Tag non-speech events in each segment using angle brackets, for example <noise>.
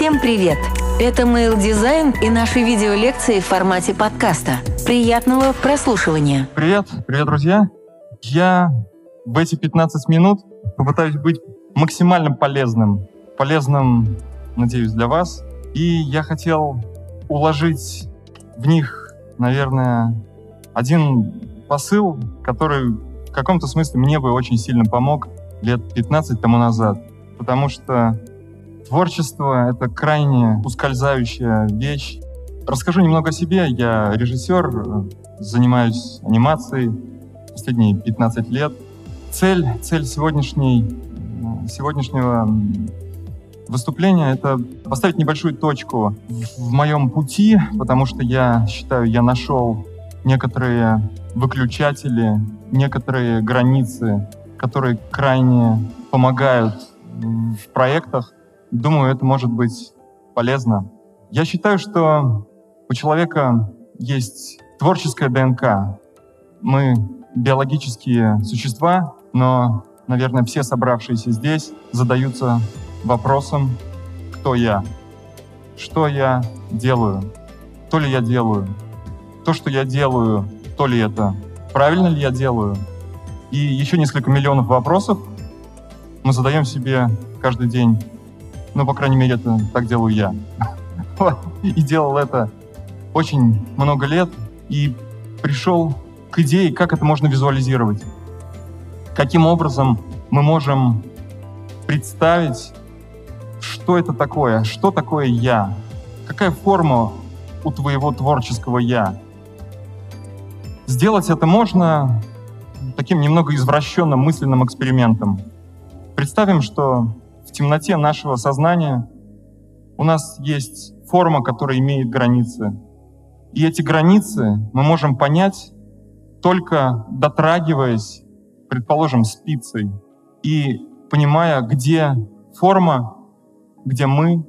Всем привет! Это Mail Design и наши видеолекции в формате подкаста. Приятного прослушивания! Привет! Привет, друзья! Я в эти 15 минут попытаюсь быть максимально полезным. Полезным, надеюсь, для вас. И я хотел уложить в них, наверное, один посыл, который в каком-то смысле мне бы очень сильно помог лет 15 тому назад. Потому что творчество — это крайне ускользающая вещь. Расскажу немного о себе. Я режиссер, занимаюсь анимацией последние 15 лет. Цель, цель сегодняшней, сегодняшнего выступления — это поставить небольшую точку в, моем пути, потому что я считаю, я нашел некоторые выключатели, некоторые границы, которые крайне помогают в проектах. Думаю, это может быть полезно. Я считаю, что у человека есть творческая ДНК. Мы биологические существа, но, наверное, все собравшиеся здесь задаются вопросом, кто я, что я делаю, то ли я делаю, то, что я делаю, то ли это, правильно ли я делаю. И еще несколько миллионов вопросов мы задаем себе каждый день. Ну, по крайней мере, это так делаю я. И делал это очень много лет, и пришел к идее, как это можно визуализировать. Каким образом мы можем представить, что это такое, что такое я, какая форма у твоего творческого я. Сделать это можно таким немного извращенным мысленным экспериментом. Представим, что в темноте нашего сознания у нас есть форма, которая имеет границы. И эти границы мы можем понять только дотрагиваясь, предположим, спицей и понимая, где форма, где мы,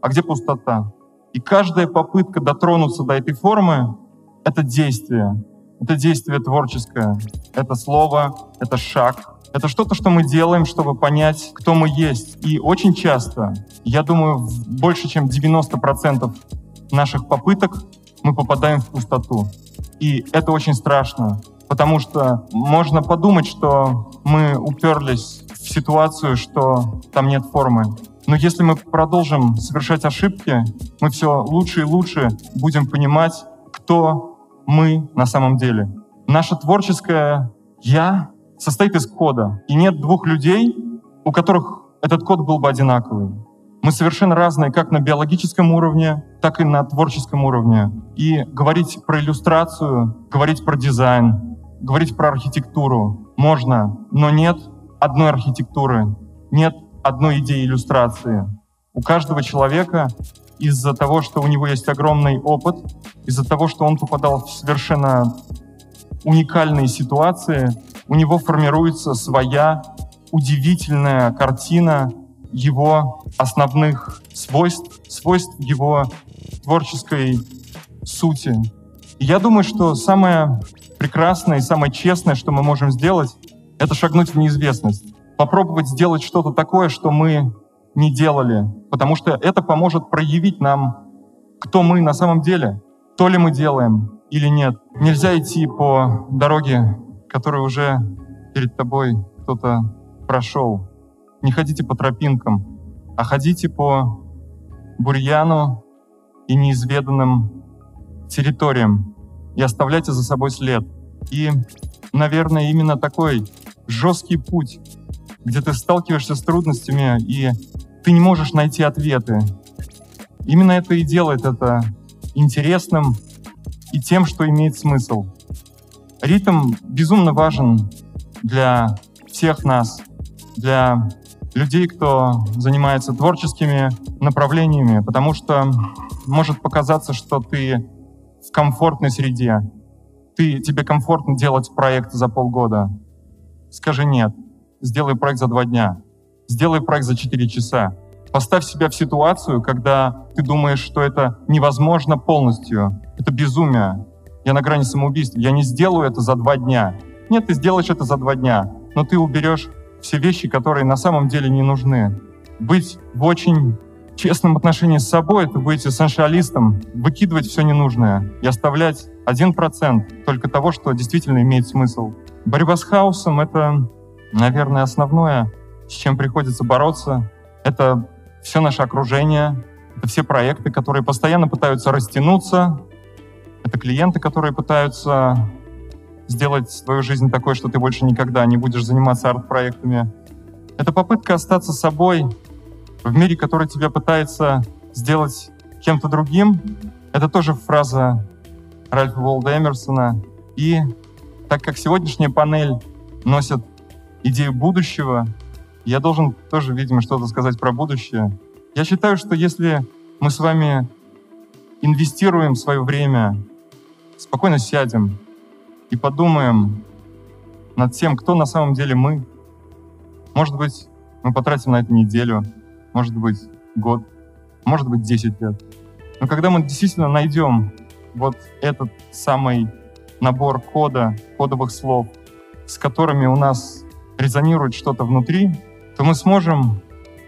а где пустота. И каждая попытка дотронуться до этой формы — это действие. Это действие творческое. Это слово, это шаг. Это что-то, что мы делаем, чтобы понять, кто мы есть. И очень часто, я думаю, больше чем 90% наших попыток мы попадаем в пустоту. И это очень страшно, потому что можно подумать, что мы уперлись в ситуацию, что там нет формы. Но если мы продолжим совершать ошибки, мы все лучше и лучше будем понимать, кто мы на самом деле. Наше творческое «я» состоит из кода. И нет двух людей, у которых этот код был бы одинаковый. Мы совершенно разные как на биологическом уровне, так и на творческом уровне. И говорить про иллюстрацию, говорить про дизайн, говорить про архитектуру можно, но нет одной архитектуры, нет одной идеи иллюстрации. У каждого человека из-за того, что у него есть огромный опыт, из-за того, что он попадал в совершенно уникальные ситуации, у него формируется своя удивительная картина его основных свойств, свойств его творческой сути. И я думаю, что самое прекрасное и самое честное, что мы можем сделать, это шагнуть в неизвестность. Попробовать сделать что-то такое, что мы не делали, потому что это поможет проявить нам, кто мы на самом деле, то ли мы делаем или нет. Нельзя идти по дороге, которую уже перед тобой кто-то прошел не ходите по тропинкам, а ходите по бурьяну и неизведанным территориям и оставляйте за собой след. И, наверное, именно такой жесткий путь, где ты сталкиваешься с трудностями, и ты не можешь найти ответы. Именно это и делает это интересным и тем, что имеет смысл. Ритм безумно важен для всех нас, для людей, кто занимается творческими направлениями, потому что может показаться, что ты в комфортной среде, ты, тебе комфортно делать проект за полгода. Скажи нет, сделай проект за два дня, сделай проект за четыре часа. Поставь себя в ситуацию, когда ты думаешь, что это невозможно полностью. Это безумие. Я на грани самоубийства. Я не сделаю это за два дня. Нет, ты сделаешь это за два дня, но ты уберешь все вещи, которые на самом деле не нужны. Быть в очень честном отношении с собой — это быть эссенциалистом, выкидывать все ненужное и оставлять один процент только того, что действительно имеет смысл. Борьба с хаосом — это, наверное, основное, с чем приходится бороться. Это все наше окружение, это все проекты, которые постоянно пытаются растянуться, это клиенты, которые пытаются сделать свою жизнь такой, что ты больше никогда не будешь заниматься арт-проектами. Это попытка остаться собой в мире, который тебя пытается сделать кем-то другим. Это тоже фраза Ральфа Волда Эмерсона. И так как сегодняшняя панель носит идею будущего, я должен тоже, видимо, что-то сказать про будущее. Я считаю, что если мы с вами инвестируем свое время, спокойно сядем и подумаем над тем, кто на самом деле мы, может быть, мы потратим на это неделю, может быть, год, может быть, 10 лет. Но когда мы действительно найдем вот этот самый набор кода, кодовых слов, с которыми у нас резонирует что-то внутри, то мы сможем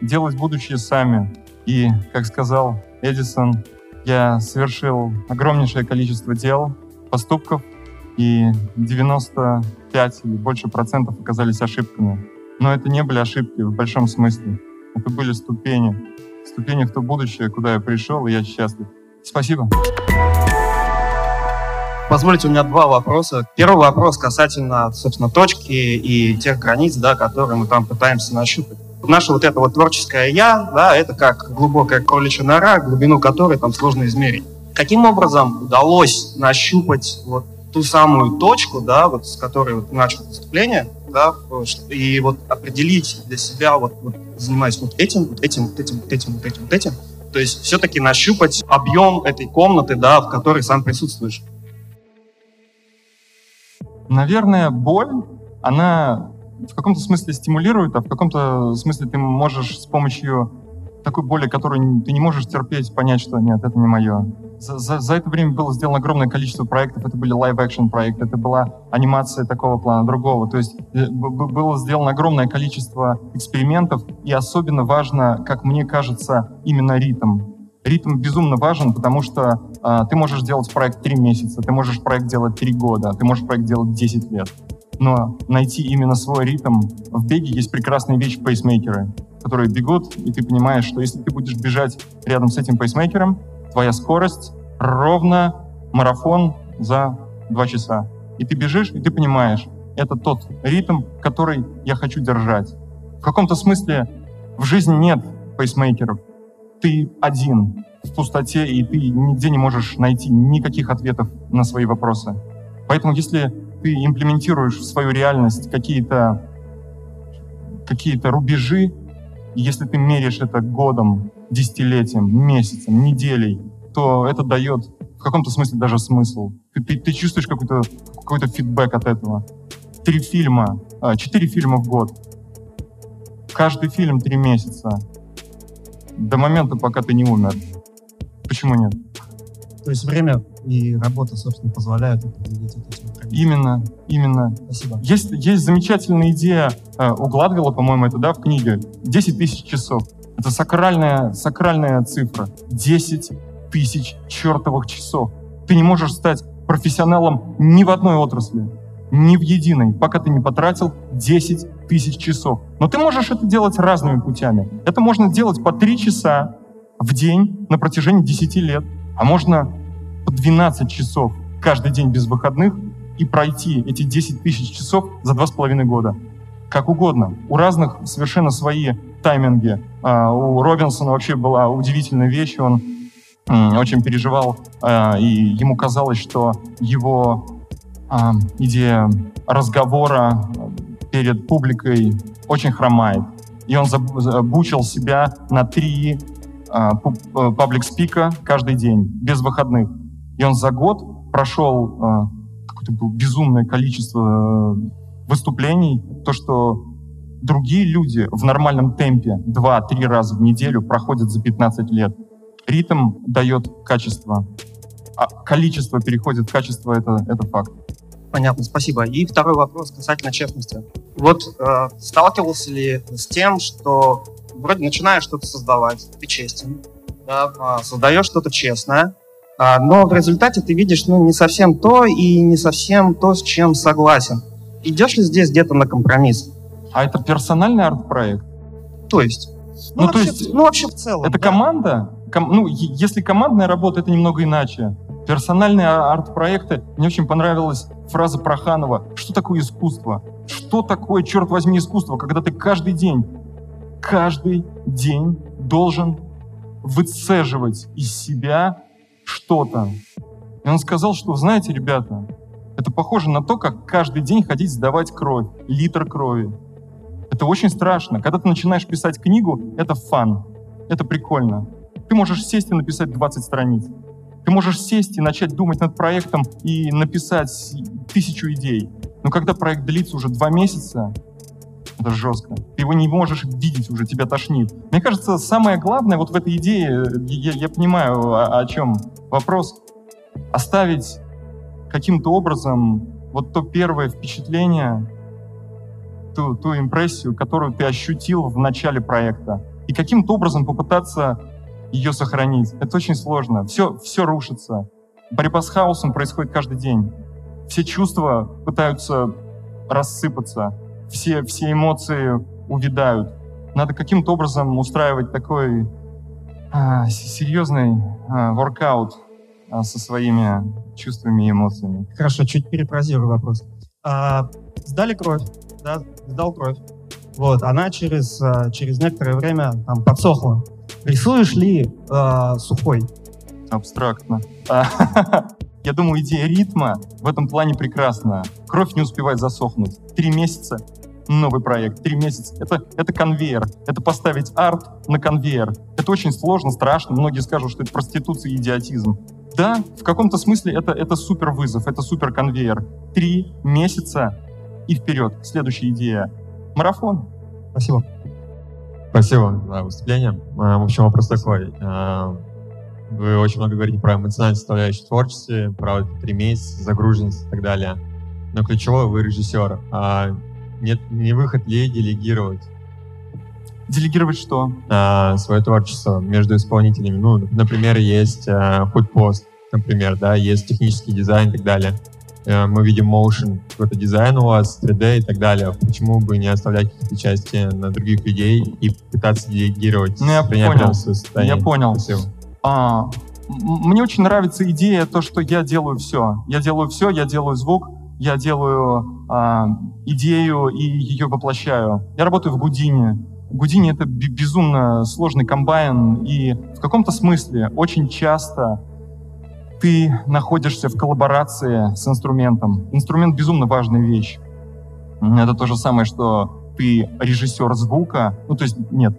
делать будущее сами. И, как сказал Эдисон, я совершил огромнейшее количество дел, поступков, и 95 или больше процентов оказались ошибками. Но это не были ошибки в большом смысле. Это были ступени. Ступени в то будущее, куда я пришел, и я счастлив. Спасибо. Позвольте, у меня два вопроса. Первый вопрос касательно, собственно, точки и тех границ, да, которые мы там пытаемся нащупать. Наше вот это вот творческое «я», да, это как глубокая кроличья нора, глубину которой там сложно измерить. Каким образом удалось нащупать вот ту самую точку, да, вот с которой вот начал выступление, да, и вот определить для себя, вот, вот занимаюсь вот этим, вот этим, вот этим, вот этим, вот этим, вот этим, то есть все-таки нащупать объем этой комнаты, да, в которой сам присутствуешь. Наверное, боль, она в каком-то смысле стимулирует, а в каком-то смысле ты можешь с помощью такой боли, которую ты не можешь терпеть, понять, что нет, это не мое. За, за, за это время было сделано огромное количество проектов. Это были live-action проекты, это была анимация такого плана, другого. То есть э, было сделано огромное количество экспериментов, и особенно важно, как мне кажется, именно ритм. Ритм безумно важен, потому что э, ты можешь делать проект три месяца, ты можешь проект делать три года, ты можешь проект делать 10 лет. Но найти именно свой ритм в беге есть прекрасная вещь пейсмейкеры, которые бегут, и ты понимаешь, что если ты будешь бежать рядом с этим пейсмейкером, твоя скорость ровно марафон за два часа. И ты бежишь, и ты понимаешь, это тот ритм, который я хочу держать. В каком-то смысле в жизни нет пейсмейкеров ты один в пустоте, и ты нигде не можешь найти никаких ответов на свои вопросы. Поэтому если ты имплементируешь в свою реальность какие-то какие рубежи, если ты меряешь это годом, десятилетием, месяцем, неделей, то это дает в каком-то смысле даже смысл. Ты, ты, ты чувствуешь какой-то какой фидбэк от этого. Три фильма, а, четыре фильма в год. Каждый фильм три месяца до момента, пока ты не умер. Почему нет? То есть время и работа, собственно, позволяют определить эти Именно, именно. Спасибо. Есть, есть замечательная идея э, у Гладвилла, по-моему, это, да, в книге. 10 тысяч часов. Это сакральная, сакральная цифра. 10 тысяч чертовых часов. Ты не можешь стать профессионалом ни в одной отрасли, ни в единой, пока ты не потратил 10 тысяч часов. Но ты можешь это делать разными путями. Это можно делать по 3 часа в день на протяжении 10 лет, а можно по 12 часов каждый день без выходных и пройти эти 10 тысяч часов за 2,5 года. Как угодно. У разных совершенно свои тайминги. А, у Робинсона вообще была удивительная вещь. Он очень переживал, а, и ему казалось, что его а, идея разговора перед публикой очень хромает. И он забучил себя на три паблик-спика каждый день, без выходных. И он за год прошел а, какое-то безумное количество выступлений, то, что другие люди в нормальном темпе 2-3 раза в неделю проходят за 15 лет. Ритм дает качество, а количество переходит в качество, это, это факт. Понятно, спасибо. И второй вопрос касательно честности. Вот э, сталкивался ли с тем, что вроде начинаешь что-то создавать, ты честен, да, э, создаешь что-то честное, э, но в результате ты видишь ну, не совсем то и не совсем то, с чем согласен. Идешь ли здесь где-то на компромисс? А это персональный арт-проект? То есть? Ну, ну, то есть, ну вообще в целом. Это да? команда? Ком, ну, если командная работа, это немного иначе. Персональные а, арт-проекты. Мне очень понравилась фраза Проханова. Что такое искусство? Что такое, черт возьми, искусство, когда ты каждый день, каждый день должен выцеживать из себя что-то. И он сказал, что, знаете, ребята, это похоже на то, как каждый день ходить сдавать кровь, литр крови. Это очень страшно. Когда ты начинаешь писать книгу, это фан, это прикольно. Ты можешь сесть и написать 20 страниц. Ты можешь сесть и начать думать над проектом и написать тысячу идей. Но когда проект длится уже два месяца, это жестко. Ты его не можешь видеть уже, тебя тошнит. Мне кажется, самое главное вот в этой идее, я, я понимаю, о, о чем вопрос, оставить каким-то образом вот то первое впечатление, ту, ту импрессию, которую ты ощутил в начале проекта, и каким-то образом попытаться ее сохранить. Это очень сложно. Все, все рушится. Борьба с хаосом происходит каждый день. Все чувства пытаются рассыпаться. Все, все эмоции увядают. Надо каким-то образом устраивать такой а, серьезный а, воркаут а, со своими чувствами и эмоциями. Хорошо, чуть перефразирую вопрос. А, сдали кровь, да, сдал кровь. Вот, она через, а, через некоторое время там подсохла. Рисуешь ли э, сухой? Абстрактно. <laughs> Я думаю, идея ритма в этом плане прекрасна. Кровь не успевает засохнуть. Три месяца новый проект, три месяца. Это, это конвейер. Это поставить арт на конвейер. Это очень сложно, страшно. Многие скажут, что это проституция и идиотизм. Да, в каком-то смысле это, это супер вызов, это супер конвейер. Три месяца и вперед. Следующая идея. Марафон. Спасибо. Спасибо за выступление. А, в общем, вопрос такой. Вы очень много говорите про эмоциональную составляющую в творчестве, про три месяца, загруженность и так далее. Но ключевой вы режиссер. А нет, не выход ли делегировать? Делегировать что? А, свое творчество между исполнителями. Ну, например, есть а, худпост, например, да, есть технический дизайн и так далее. Э, мы видим motion, какой-то дизайн у вас, 3D и так далее. Почему бы не оставлять какие-то части на других людей и пытаться делегировать? Ну, я понял. Я понял. Спасибо. А, мне очень нравится идея, то, что я делаю все. Я делаю все, я делаю звук, я делаю а, идею и ее воплощаю. Я работаю в Гудине. Гудини — это безумно сложный комбайн, и в каком-то смысле очень часто ты находишься в коллаборации с инструментом. Инструмент безумно важная вещь. Это то же самое, что ты режиссер звука. Ну, то есть, нет,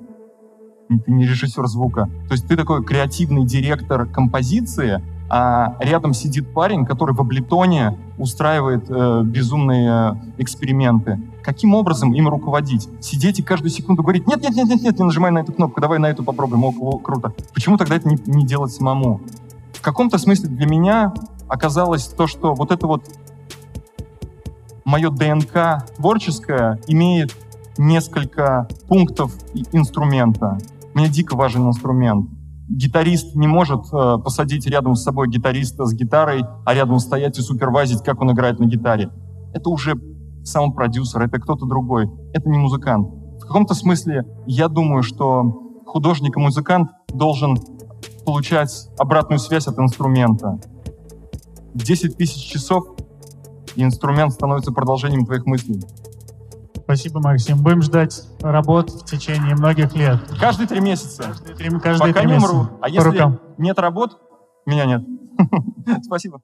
ты не режиссер звука. То есть ты такой креативный директор композиции, а рядом сидит парень, который в Аблетоне устраивает э, безумные эксперименты. Каким образом им руководить? Сидеть и каждую секунду говорить, нет, нет, нет, нет, нет, не нажимай на эту кнопку, давай на эту попробуем, о, круто. Почему тогда это не, не делать самому? в каком-то смысле для меня оказалось то, что вот это вот мое ДНК творческое имеет несколько пунктов инструмента. Мне дико важен инструмент. Гитарист не может э, посадить рядом с собой гитариста с гитарой, а рядом стоять и супервазить, как он играет на гитаре. Это уже сам продюсер, это кто-то другой. Это не музыкант. В каком-то смысле я думаю, что художник и музыкант должен получать обратную связь от инструмента. 10 тысяч часов, и инструмент становится продолжением твоих мыслей. Спасибо, Максим. Будем ждать работ в течение многих лет. Каждые три месяца. Каждые три, каждые Пока три не месяца. умру. А если нет работ, меня нет. <laughs> Спасибо.